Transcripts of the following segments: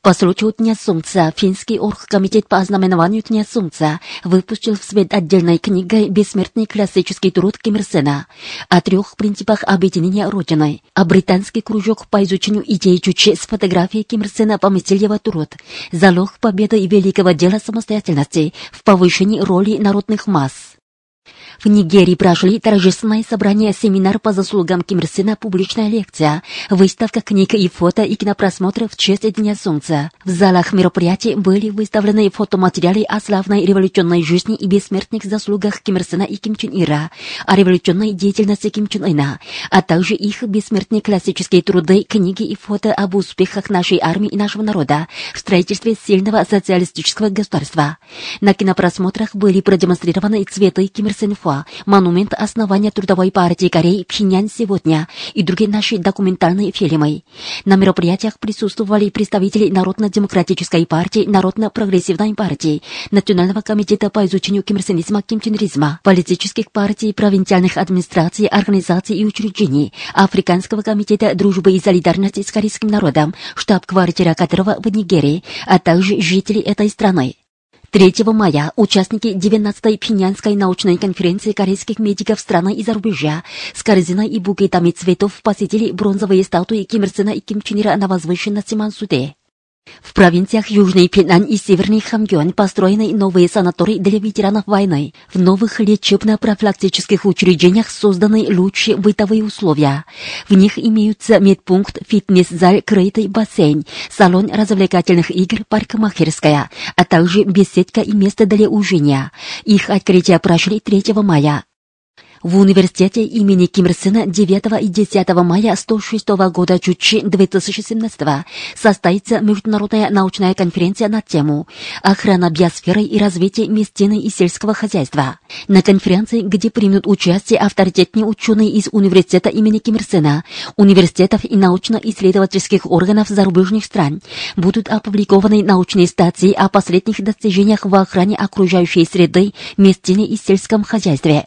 По Дня Солнца Финский оргкомитет по ознаменованию Дня Солнца выпустил в свет отдельной книгой «Бессмертный классический труд Ким Ир Сена» о трех принципах объединения Родины, а британский кружок по изучению идей Чучи с фотографией Ким Ир Сена поместил его труд «Залог победы и великого дела самостоятельности в повышении роли народных масс». В Нигерии прошли торжественное собрание, семинар по заслугам Ким Ир Сена, публичная лекция, выставка книг и фото и кинопросмотры в честь Дня Солнца. В залах мероприятий были выставлены фотоматериалы о славной революционной жизни и бессмертных заслугах Ким Ир Сена и Ким Чен Ира, о революционной деятельности Ким Чен Ына, а также их бессмертные классические труды, книги и фото об успехах нашей армии и нашего народа в строительстве сильного социалистического государства. На кинопросмотрах были продемонстрированы цветы Ким Ир Сен Уфа, монумент основания Трудовой партии Кореи Пхеньян сегодня и другие наши документальные фильмы. На мероприятиях присутствовали представители Народно-демократической партии, Народно-прогрессивной партии, Национального комитета по изучению кимрсенизма, кимченризма, политических партий, провинциальных администраций, организаций и учреждений, Африканского комитета дружбы и солидарности с корейским народом, штаб-квартира которого в Нигерии, а также жители этой страны. 3 мая участники 19-й Пинянской научной конференции корейских медиков страны и зарубежа с корзиной и букетами цветов посетили бронзовые статуи Ким Ир Сена и Ким Чен Ира на возвышенности Мансуде. В провинциях Южный Пинан и Северный Хамгён построены новые санатории для ветеранов войны. В новых лечебно-профилактических учреждениях созданы лучшие бытовые условия. В них имеются медпункт, фитнес-зал, крытый бассейн, салон развлекательных игр, парикмахерская, а также беседка и место для ужина. Их открытие прошли 3 мая. В университете имени Ким Ир Сена 9 и 10 мая 106 года Чучи 2017 состоится международная научная конференция на тему «Охрана биосферы и развитие местины и сельского хозяйства». На конференции, где примут участие авторитетные ученые из университета имени Ким Ир Сена, университетов и научно-исследовательских органов зарубежных стран, будут опубликованы научные статьи о последних достижениях в охране окружающей среды, местины и сельском хозяйстве.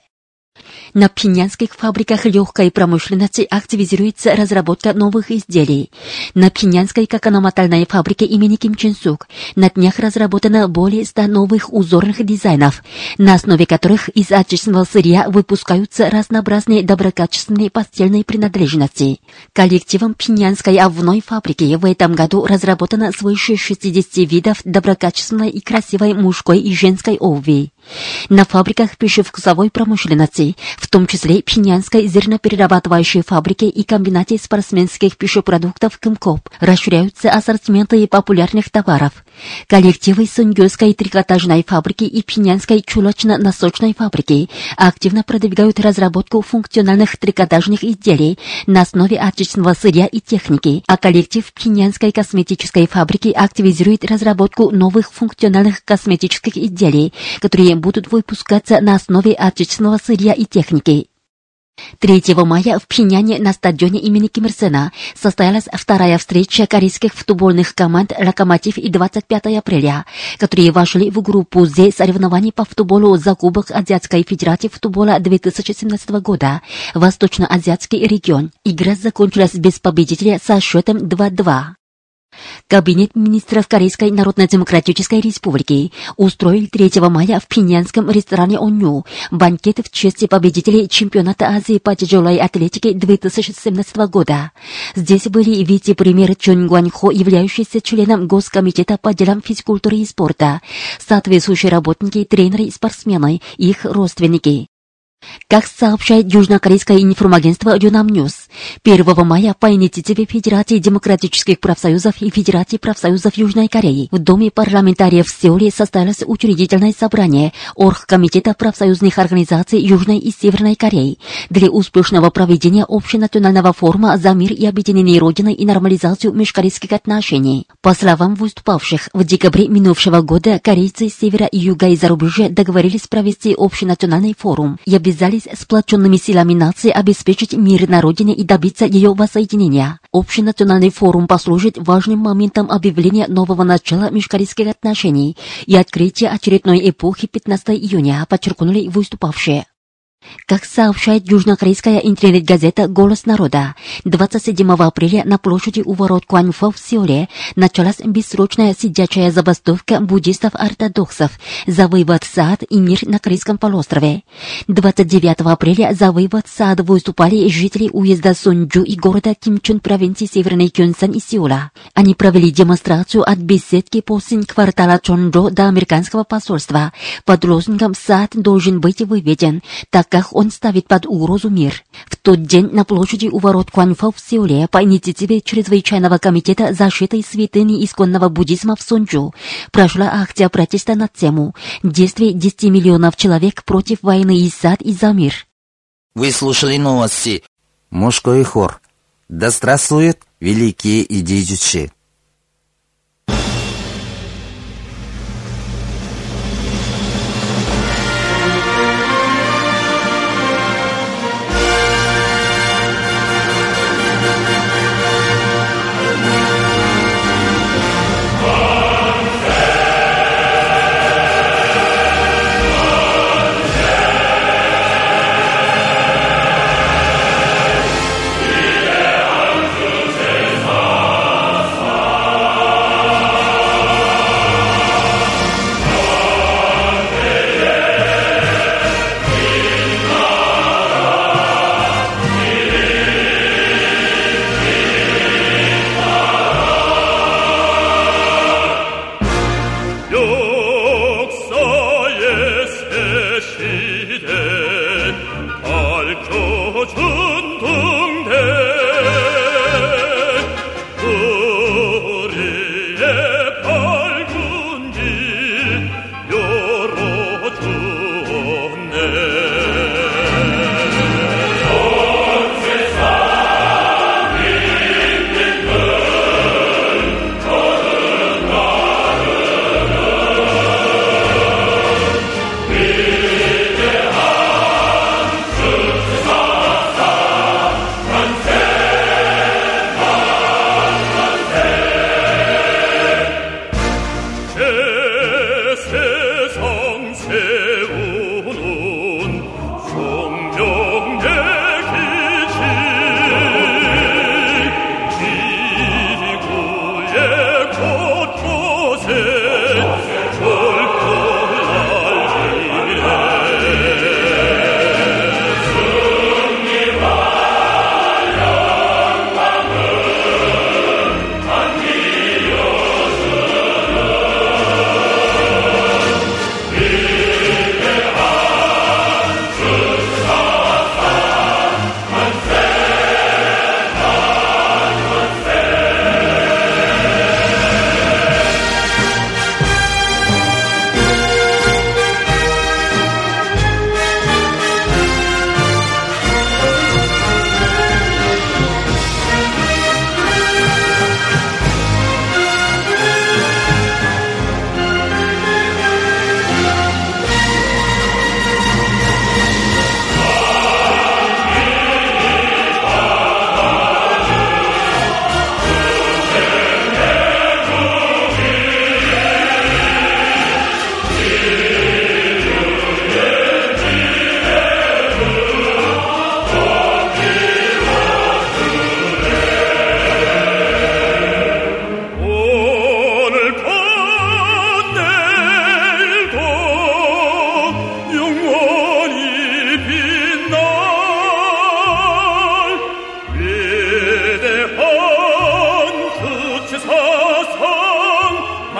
На пинянских фабриках легкой промышленности активизируется разработка новых изделий. На пинянской кокономатальной фабрике имени Ким Чен Сук на днях разработано более 100 новых узорных дизайнов, на основе которых из отечественного сырья выпускаются разнообразные доброкачественные постельные принадлежности. Коллективом пинянской обувной фабрики в этом году разработано свыше 60 видов доброкачественной и красивой мужской и женской обуви. На фабриках пищевкусовой промышленности, в том числе Пинянской зерноперерабатывающей фабрике и комбинате спортсменских пищепродуктов Кымкоп, расширяются ассортименты популярных товаров. Коллективы Сунгёльской трикотажной фабрики и Пинянской чулочно-носочной фабрики активно продвигают разработку функциональных трикотажных изделий на основе отечественного сырья и техники, а коллектив Пинянской косметической фабрики активизирует разработку новых функциональных косметических изделий, которые будут выпускаться на основе отечественного сырья и техники. 3 мая в Пхеняне на стадионе имени Ким Ир Сена состоялась вторая встреча корейских футбольных команд «Локомотив» и 25 апреля, которые вошли в группу Z соревнований по футболу за Кубок Азиатской Федерации футбола 2017 года Восточно-Азиатский регион. Игра закончилась без победителя со счетом 2-2. Кабинет министров Корейской Народно-Демократической Республики устроил 3 мая в пинянском ресторане «Оню» банкет в честь победителей чемпионата Азии по тяжелой атлетике 2017 года. Здесь были вице-премьер Чон Гуаньхо, являющийся членом Госкомитета по делам физкультуры и спорта, соответствующие работники, тренеры и спортсмены, их родственники. Как сообщает южнокорейское информагентство Yonhap News, 1 мая по инициативе Федерации демократических профсоюзов и Федерации профсоюзов Южной Кореи в Доме парламентариев в Сеуле состоялось учредительное собрание Оргкомитета профсоюзных организаций Южной и Северной Кореи для успешного проведения общенационального форума за мир и объединение Родины и нормализацию межкорейских отношений. По словам выступавших, в декабре минувшего года корейцы севера и юга и зарубежья договорились провести общенациональный форум и обязались сплоченными силами нации обеспечить мир на родине и добиться ее воссоединения. Общенациональный форум послужит важным моментом объявления нового начала межкорейских отношений и открытия очередной эпохи 15 июня, подчеркнули выступавшие. Как сообщает южнокорейская интернет-газета «Голос народа», 27 апреля на площади у ворот Куаньфа в Сеуле началась бессрочная сидячая забастовка буддистов-ортодоксов за вывод сад и мир на Корейском полуострове. 29 апреля за вывод сад выступали жители уезда Сунджу и города Кимчун провинции Северный Кюнсан и Сеула. Они провели демонстрацию от беседки по квартала Чонджо до американского посольства. Под лозунгом «Сад должен быть выведен», так как он ставит под угрозу мир. В тот день на площади у ворот Куанфа в Сеуле по инициативе Чрезвычайного комитета защиты святыни исконного буддизма в Сонджу прошла акция протеста на тему «Действие 10 миллионов человек против войны и сад и за мир». Вы слушали новости. Мужской хор. Да здравствует великие идеи 역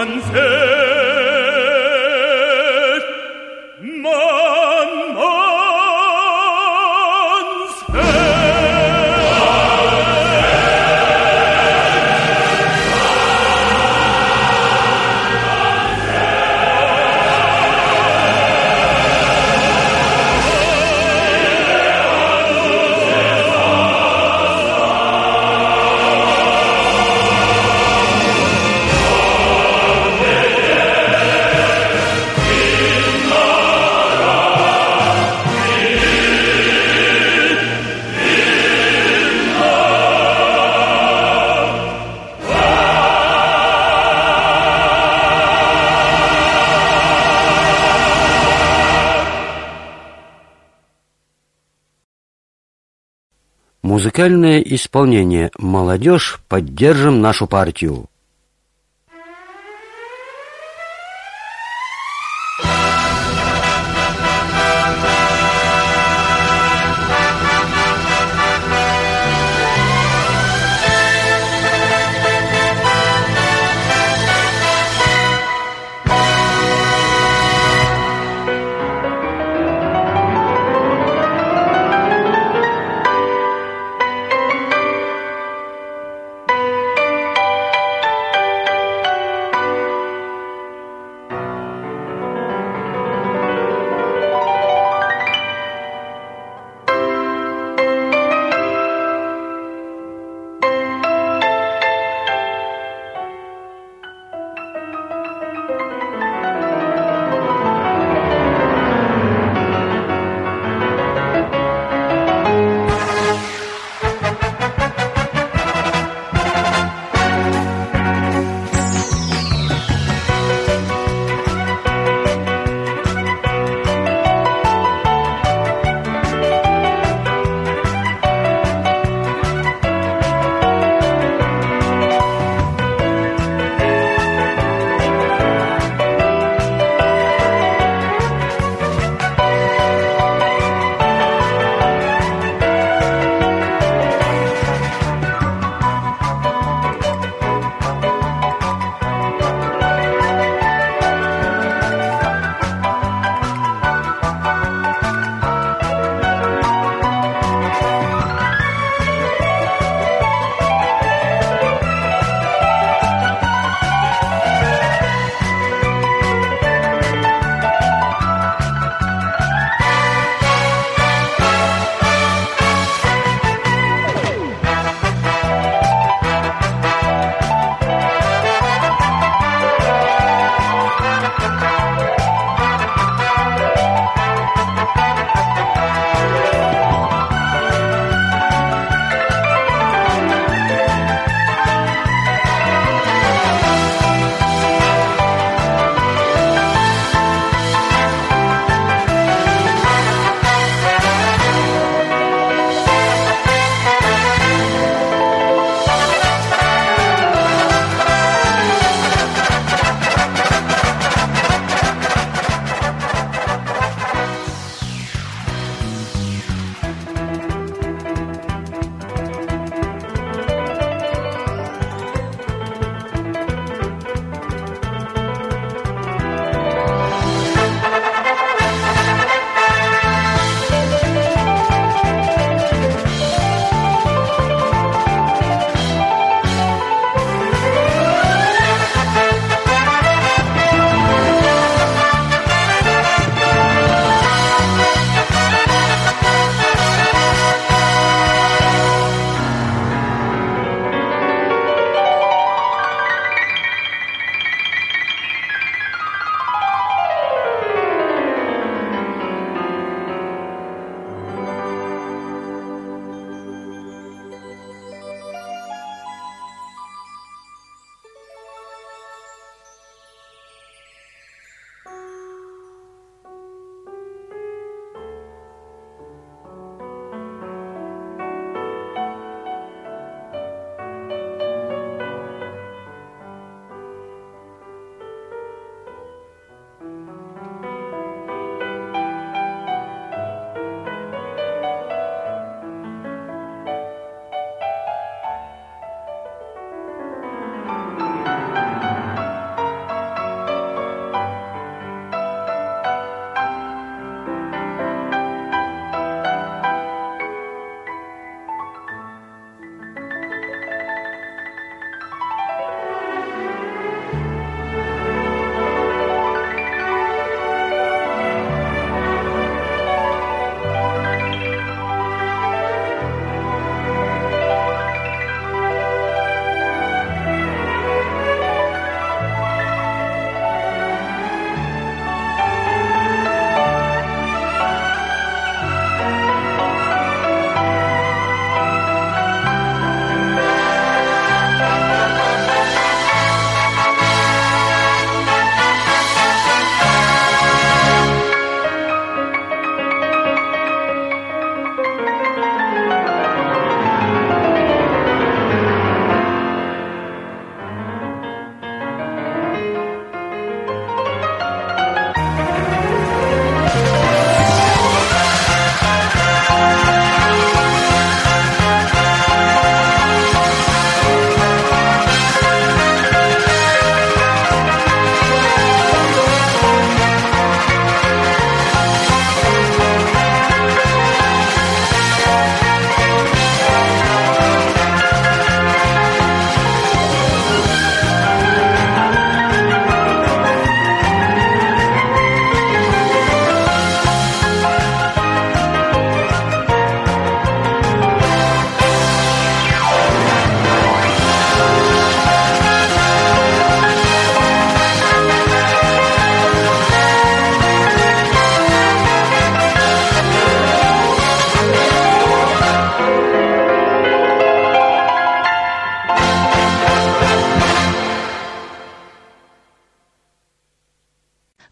an Музыкальное исполнение «Молодежь, поддержим нашу партию».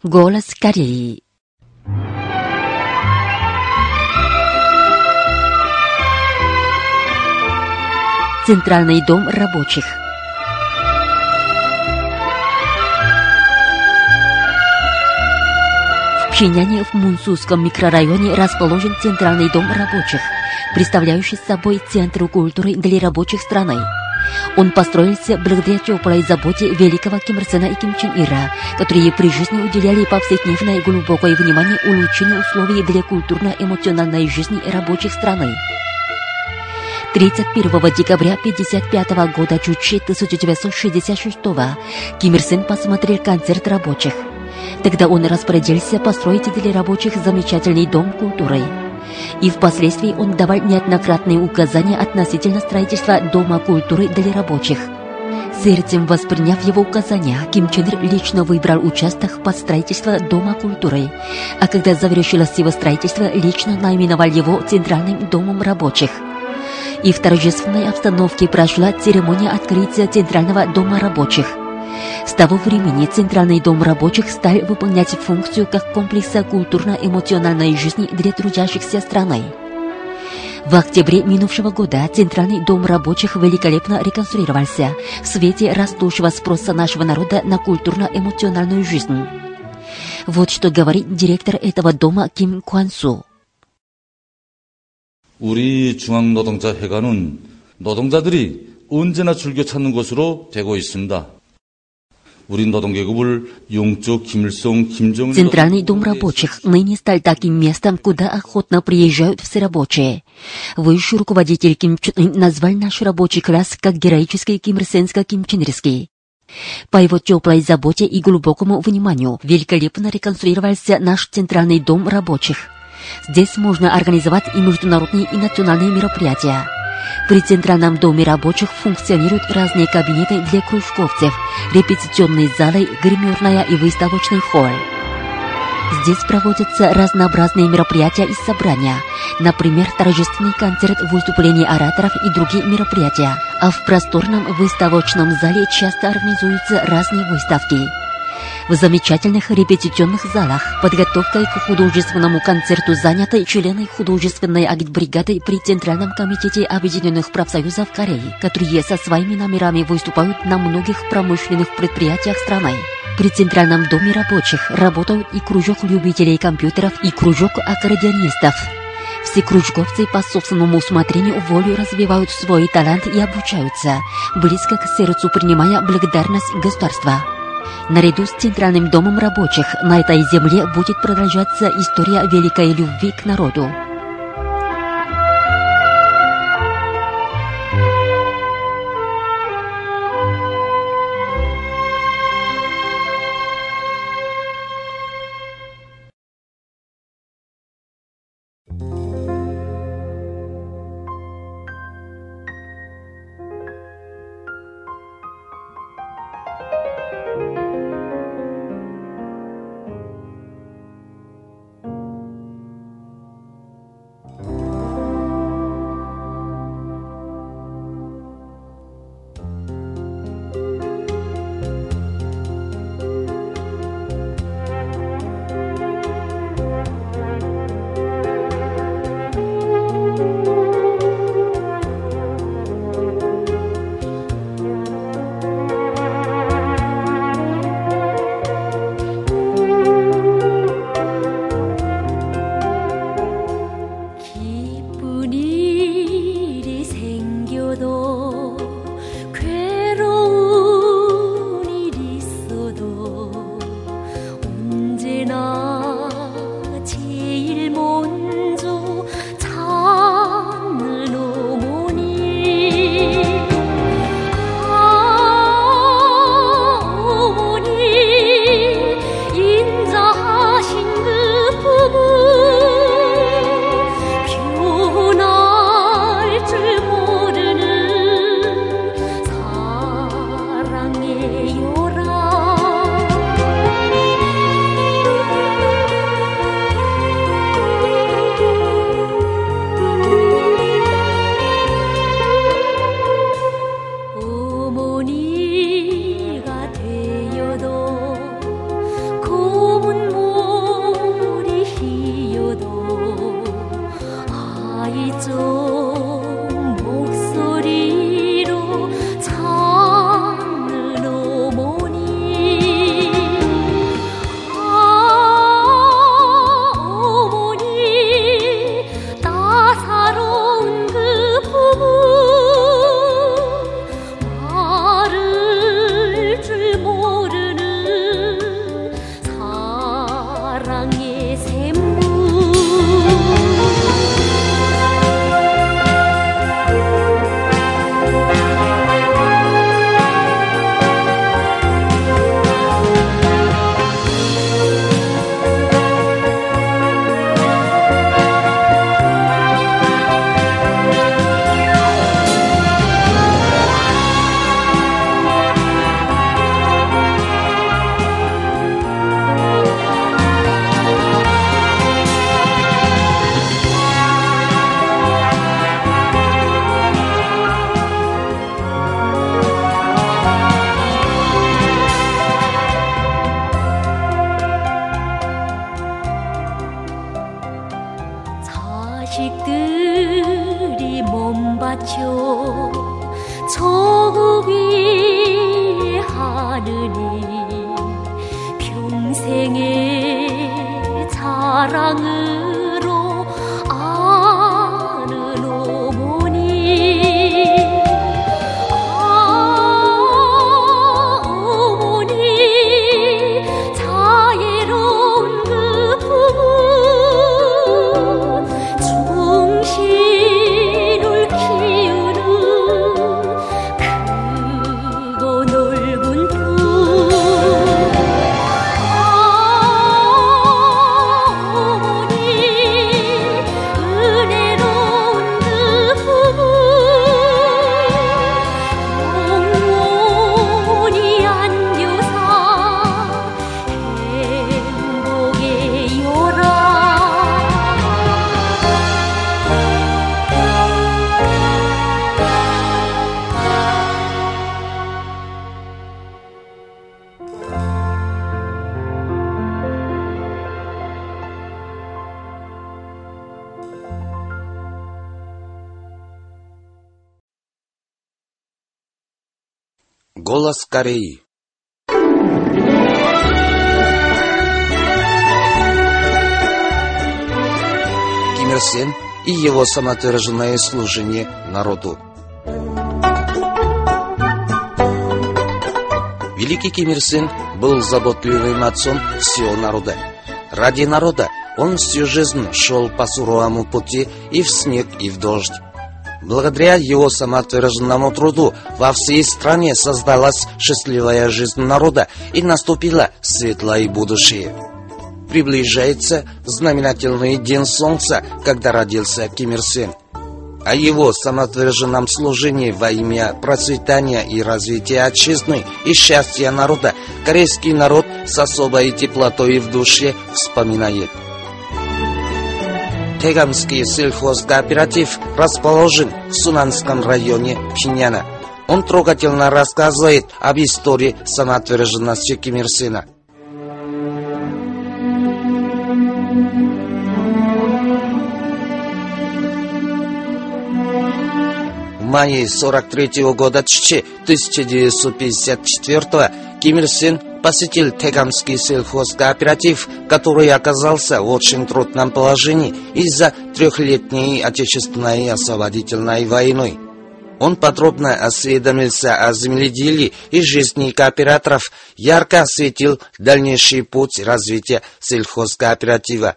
Голос Кореи. Центральный дом рабочих. В Пхеняне в Мунсусском микрорайоне расположен Центральный дом рабочих, представляющий собой центр культуры для рабочих страны. Он построился благодаря теплой заботе великого Ким Ир Сена и Ким Чен Ира, которые при жизни уделяли повседневное глубокое внимание улучшению условий для культурно-эмоциональной жизни рабочих страны. 31 декабря 1955 года Чучи 1966 Ким Ир Сен посмотрел концерт рабочих. Тогда он распорядился построить для рабочих замечательный дом культуры. И впоследствии он давал неоднократные указания относительно строительства Дома культуры для рабочих. Сердцем восприняв его указания, Ким Чен Ир лично выбрал участок под строительство Дома культуры, а когда завершилось его строительство, лично наименовал его Центральным домом рабочих. И в торжественной обстановке прошла церемония открытия Центрального дома рабочих. С того времени Центральный дом рабочих стал выполнять функцию как комплекса культурно-эмоциональной жизни для трудящихся страны. В октябре минувшего года Центральный дом рабочих великолепно реконструировался в свете растущего спроса нашего народа на культурно-эмоциональную жизнь. Вот что говорит директор этого дома Ким Куан-су. 우리 중앙노동자회관은 노동자들이 언제나 즐겨 찾는 곳으로 되고 있습니다. Центральный дом рабочих ныне стал таким местом, куда охотно приезжают все рабочие. Высший руководитель Ким Ын назвал наш рабочий класс как героический кимрсенско-ким Чен Ирский. По его теплой заботе и глубокому вниманию великолепно реконструировался наш Центральный дом рабочих. Здесь можно организовать и международные, и национальные мероприятия. При Центральном доме рабочих функционируют разные кабинеты для кружковцев, репетиционные залы, гримерная и выставочный холл. Здесь проводятся разнообразные мероприятия и собрания, например, торжественный концерт, выступления ораторов и другие мероприятия, а в просторном выставочном зале часто организуются разные выставки. В замечательных репетиционных залах подготовкой к художественному концерту заняты члены художественной агитбригады при Центральном комитете Объединенных профсоюзов Кореи, которые со своими номерами выступают на многих промышленных предприятиях страны. При Центральном доме рабочих работают и кружок любителей компьютеров, и кружок аккордеонистов. Все кружковцы по собственному усмотрению волю развивают свой талант и обучаются, близко к сердцу принимая благодарность государства. Наряду с Центральным домом рабочих на этой земле будет продолжаться история великой любви к народу. Голос Кореи. Ким Ир Сен и его самоотверженное служение народу. Великий Ким Ир Сен был заботливым отцом всего народа. Ради народа он всю жизнь шел по суровому пути и в снег, и в дождь. Благодаря его самоотверженному труду во всей стране создалась счастливая жизнь народа и наступило светлое будущее. Приближается знаменательный день солнца, когда родился Ким Ир Сен. О его самоотверженном служении во имя процветания и развития отчизны и счастья народа корейский народ с особой теплотой в душе вспоминает. Тегамский сельхозкооператив расположен в Сунанском районе Пхеньяна. Он трогательно рассказывает об истории самоотверженности Ким Ир Сена. В мае 43 -го года 1954 Ким Ир Сен посетил Тегамский сельхозкооператив, который оказался в очень трудном положении из-за трехлетней Отечественной освободительной войны. Он подробно осведомился о земледелии и жизни кооператоров, ярко осветил дальнейший путь развития сельхозкооператива.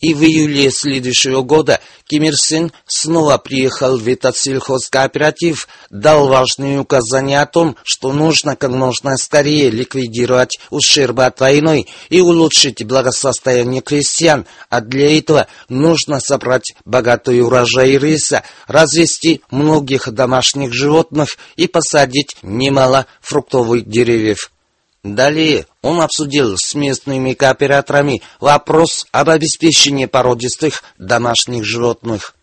И в июле следующего года Ким Ир Сен снова приехал в этот сельхозкооператив, дал важные указания о том, что нужно как можно скорее ликвидировать ущерб от войны и улучшить благосостояние крестьян, а для этого нужно собрать богатый урожай риса, развести многих домашних животных и посадить немало фруктовых деревьев. Далее он обсудил с местными кооператорами вопрос об обеспечении породистых домашних животных.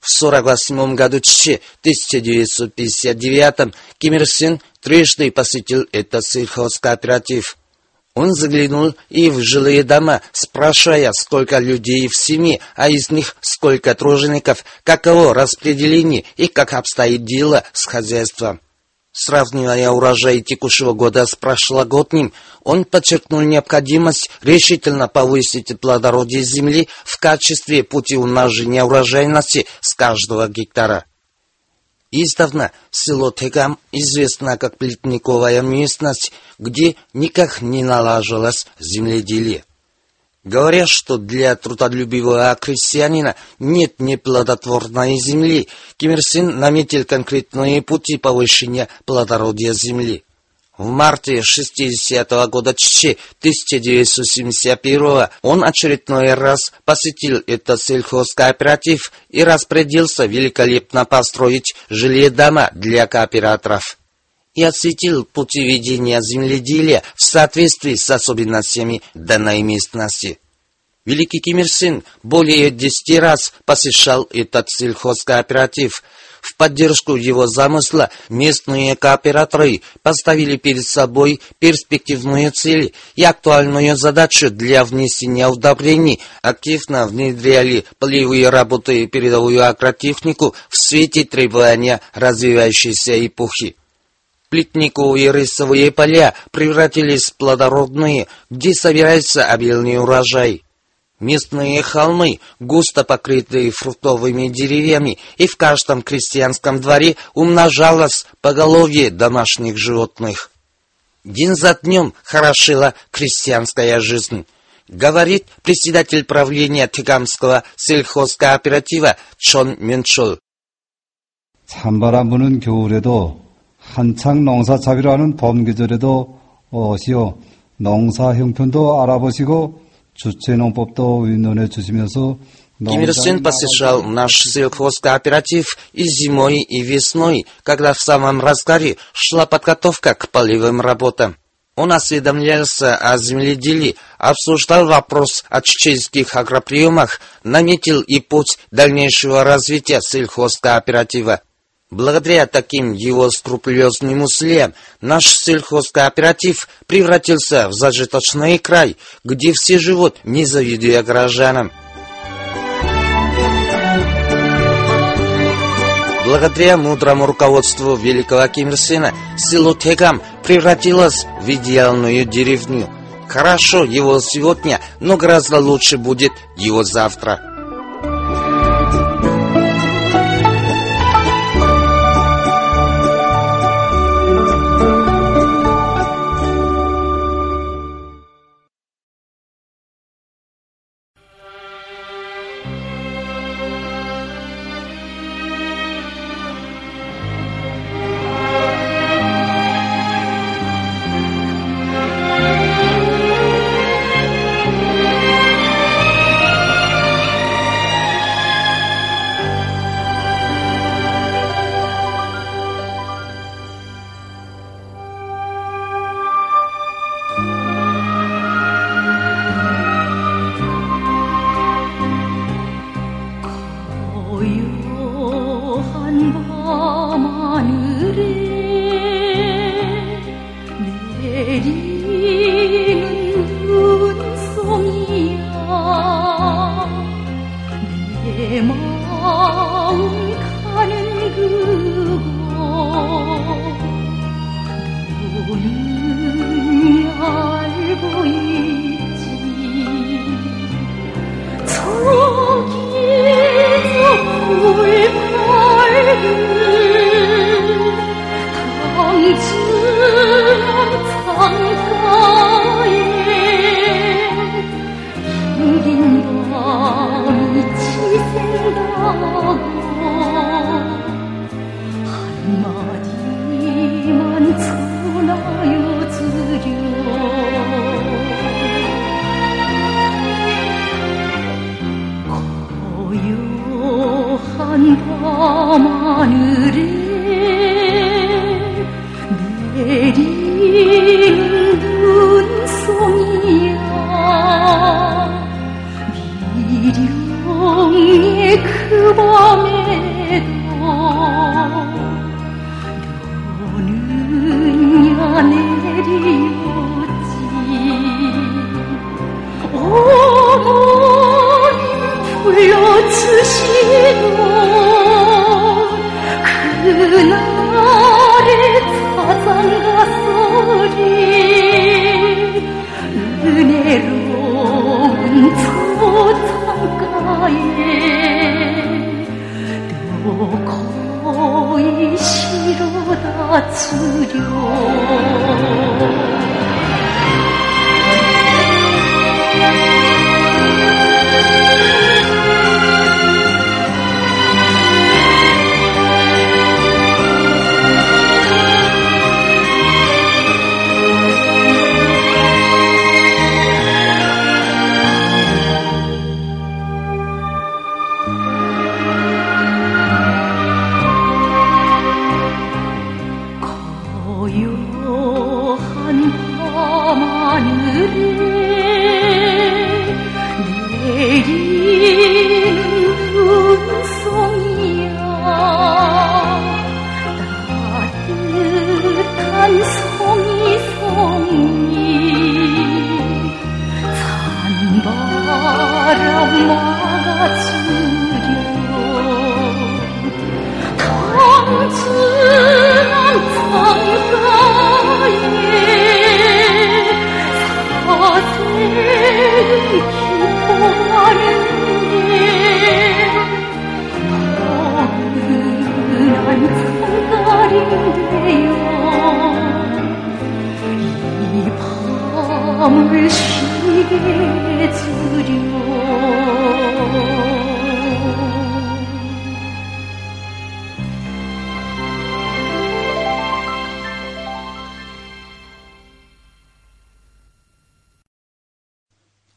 В 48 году 1959 Ким Ир Сен трижды посетил этот сельхозкооператив. Он заглянул и в жилые дома, спрашивая, сколько людей в семье, а из них сколько тружеников, каково распределение и как обстоит дело с хозяйством. Сравнивая урожай текущего года с прошлогодним, он подчеркнул необходимость решительно повысить плодородие земли в качестве пути умножения урожайности с каждого гектара. Издавна село Тегам известно как плетниковая местность, где никак не налаживалось земледелие. Говорят, что для трудолюбивого крестьянина нет неплодотворной земли. Ким Ир Сен наметил конкретные пути повышения плодородия земли. В марте 60 -го года 1971 он очередной раз посетил этот сельхозкооператив и распорядился великолепно построить жилые дома для кооператоров и осветил пути ведения земледелия в соответствии с особенностями данной местности. Великий Ким Ир Сен более десяти раз посещал этот сельхозкооператив. В поддержку его замысла местные кооператоры поставили перед собой перспективную цель и актуальную задачу для внесения удобрений, активно внедряли полевые работы и передовую агротехнику в свете требования развивающейся эпохи. Плетниковые рисовые поля превратились в плодородные, где собирается обильный урожай. Местные холмы, густо покрытые фруктовыми деревьями, и в каждом крестьянском дворе умножалось поголовье домашних животных. День за днем хорошила крестьянская жизнь, говорит председатель правления Тигамского сельхозкооператива Чон Мюнчул. 찬바람 부는 겨울에도 한창 농사차기로 하는 봄 계절에도 오시오 농사 형편도 알아보시고 주체농법도 의논해 주시면서 Ким Ир Сен посещал наш сельхозкооператив и зимой, и весной, когда в самом разгаре шла подготовка к полевым работам. Он осведомлялся о земледелии, обсуждал вопрос о чеченских агроприемах, наметил и путь дальнейшего развития сельхозкооператива. Благодаря таким его скрупулезному слиям наш сельхозкооператив превратился в зажиточный край, где все живут, не завидуя горожанам. Благодаря мудрому руководству великого Ким Сына, село Тегам превратилось в идеальную деревню. Хорошо его сегодня, но гораздо лучше будет его завтра.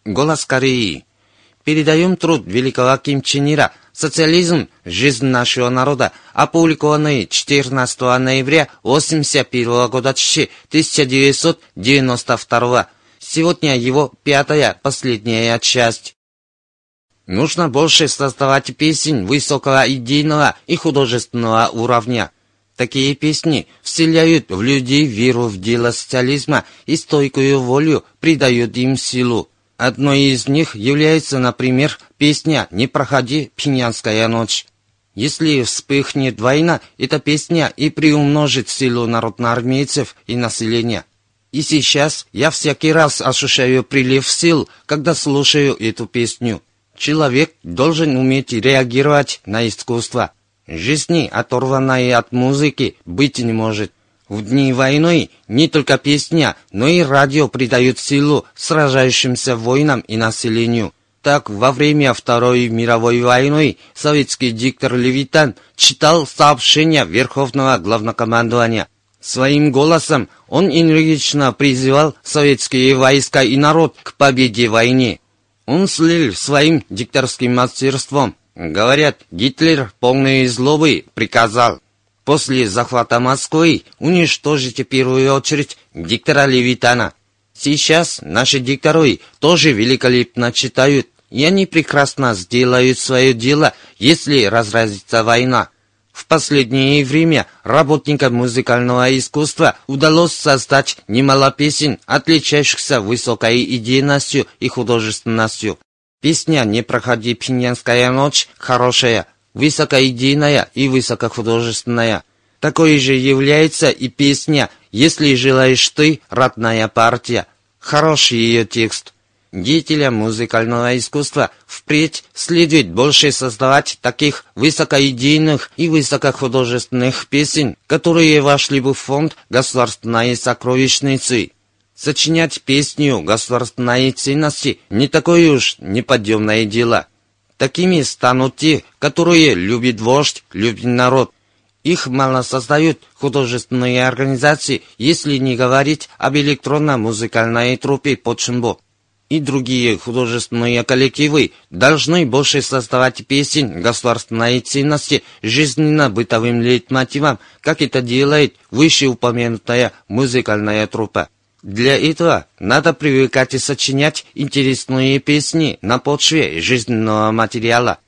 Голос Кореи. Передаем труд великого Ким Чен Ира «Социализм. Жизнь нашего народа», опубликованный 14 ноября 1981 года 1992. Сегодня его пятая, последняя часть. Нужно больше создавать песен высокого идейного и художественного уровня. Такие песни вселяют в людей веру в дело социализма и стойкую волю придают им силу. Одной из них является, например, песня «Не проходи, пьянская ночь». Если вспыхнет война, эта песня и приумножит силу народноармейцев и населения. И сейчас я всякий раз ощущаю прилив сил, когда слушаю эту песню. Человек должен уметь реагировать на искусство. Жизни, оторванной от музыки, быть не может. В дни войны не только песня, но и радио придают силу сражающимся воинам и населению. Так, во время Второй мировой войны советский диктор Левитан читал сообщения Верховного Главнокомандования. Своим голосом он энергично призывал советские войска и народ к победе в войне. Он слил своим дикторским мастерством. Говорят, Гитлер, полный злобы, приказал после захвата Москвы уничтожить в первую очередь диктора Левитана. Сейчас наши дикторы тоже великолепно читают, и они прекрасно сделают свое дело, если разразится война. В последнее время работникам музыкального искусства удалось создать немало песен, отличающихся высокой идейностью и художественностью. Песня «Не проходи пинянская ночь» хорошая, высокоидейная и высокохудожественная. Такой же является и песня «Если желаешь ты, родная партия». Хороший ее текст. Деятелям музыкального искусства впредь следует больше создавать таких высокоидейных и высокохудожественных песен, которые вошли бы в фонд государственной сокровищницы. Сочинять песню государственной ценности не такое уж неподъемное дело. Такими станут те, которые любит вождь, любит народ. Их мало создают художественные организации, если не говорить об электронно-музыкальной труппе Починбо и другие художественные коллективы должны больше создавать песен государственной ценности жизненно-бытовым лейтмотивом, как это делает вышеупомянутая музыкальная труппа. Для этого надо привыкать и сочинять интересные песни на почве жизненного материала.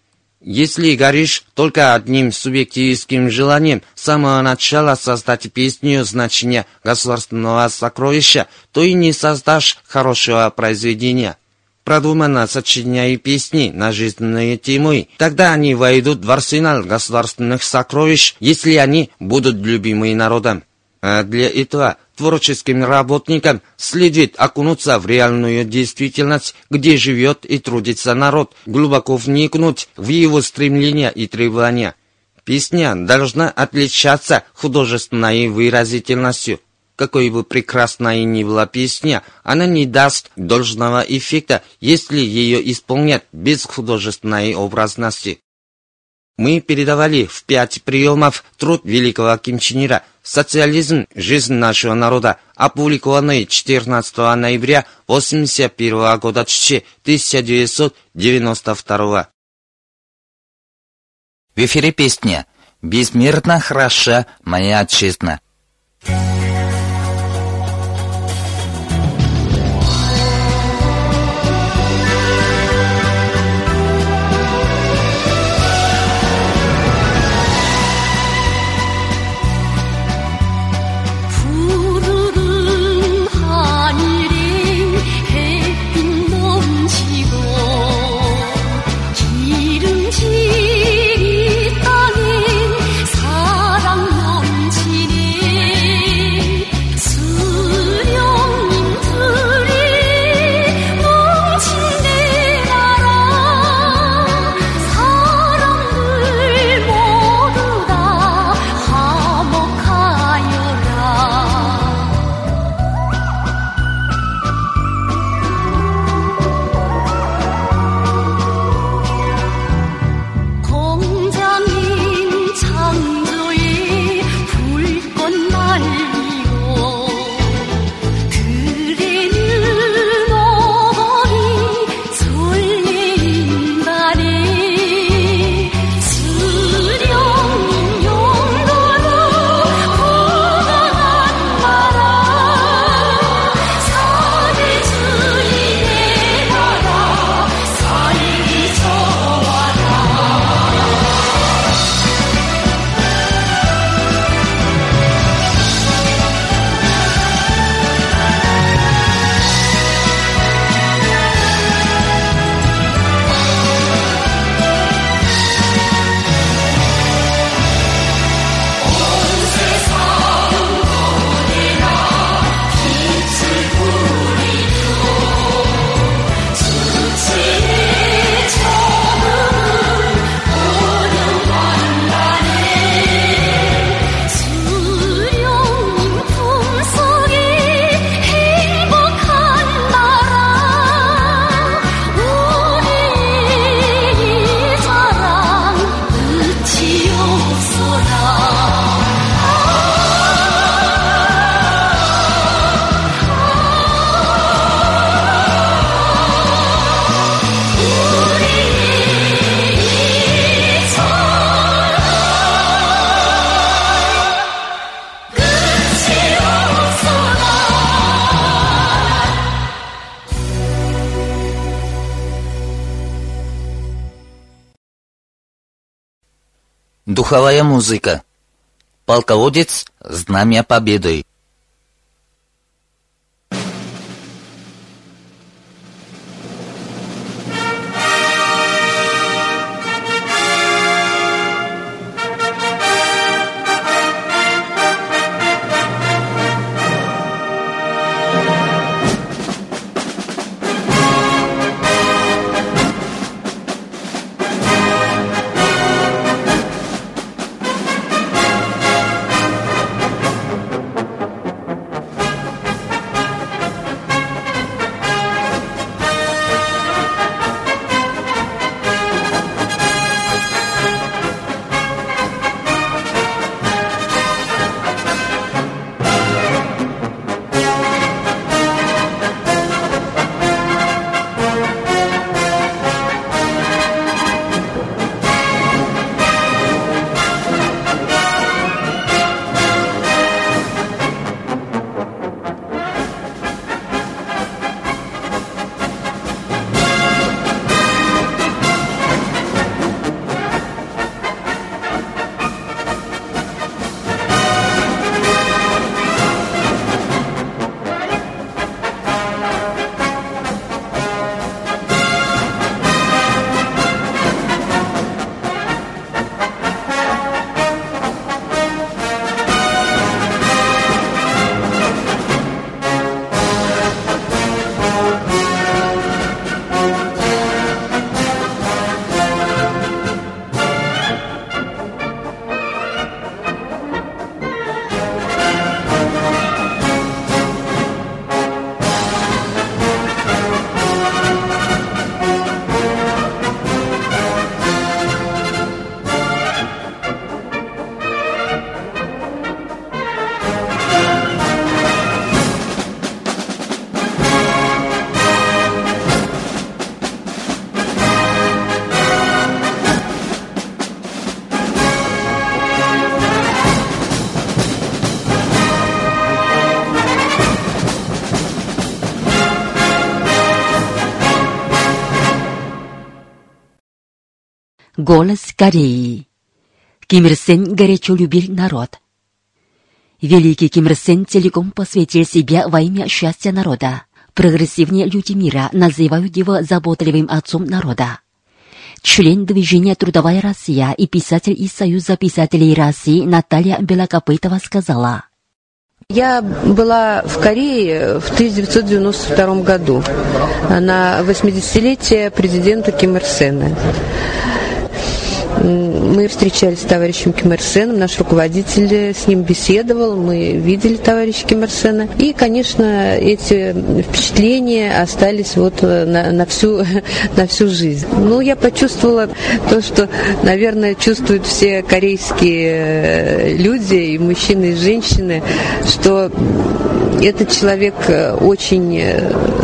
Если горишь только одним субъективистским желанием с самого начала создать песню значения государственного сокровища, то и не создашь хорошего произведения. Продуманно сочиняй песни на жизненные темы, тогда они войдут в арсенал государственных сокровищ, если они будут любимы народом. А для этого творческим работникам следует окунуться в реальную действительность, где живет и трудится народ, глубоко вникнуть в его стремления и требования. Песня должна отличаться художественной выразительностью. Какой бы прекрасной ни была песня, она не даст должного эффекта, если ее исполнят без художественной образности. Мы передавали в пять приемов труд великого Ким Чен Ира «Социализм. Жизнь нашего народа», опубликованный 14 ноября 1981 года 1992. В эфире песня «Безмерно хороша моя отчизна». 푸르 духовая музыка. Полководец — знамя победы. Голос Кореи. Ким Ир Сен горячо любил народ. Великий Ким Ир Сен целиком посвятил себя во имя счастья народа. Прогрессивные люди мира называют его заботливым отцом народа. Член движения «Трудовая Россия» и писатель из Союза писателей России Наталья Белокопытова сказала. Я была в Корее в 1992 году на 80-летие президента Ким Ир Сена. Мы встречались с товарищем Ким Ир Сеном, наш руководитель с ним беседовал, мы видели товарища Ким Ир Сена. И, конечно, эти впечатления остались вот на, на, всю, на всю жизнь. Ну, я почувствовала то, что, наверное, чувствуют все корейские люди, и мужчины, и женщины, что этот человек очень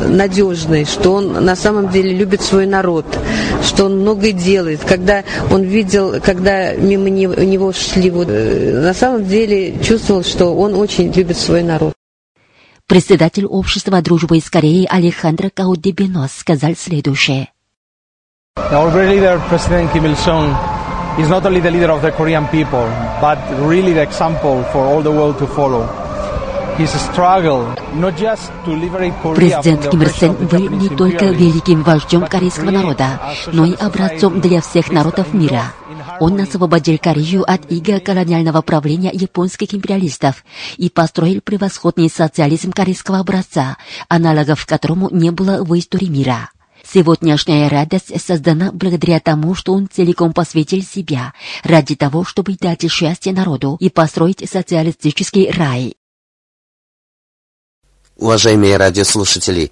надежный, что он на самом деле любит свой народ, что он многое делает. Когда он видел, когда мимо него шли, вот, на самом деле чувствовал, что он очень любит свой народ. Председатель общества дружбы из Кореи Алехандро Каудебинос сказал следующее. Our great leader, President Kim Il-sung, is not only the leader of the Korean people, but really the example for all the world to follow. Президент Ким Ир Сен был не только великим вождем корейского народа, но и образцом для всех народов мира. Он освободил Корею от иго колониального правления японских империалистов и построил превосходный социализм корейского образца, аналогов которому не было в истории мира. Сегодняшняя радость создана благодаря тому, что он целиком посвятил себя ради того, чтобы дать счастье народу и построить социалистический рай. Уважаемые радиослушатели,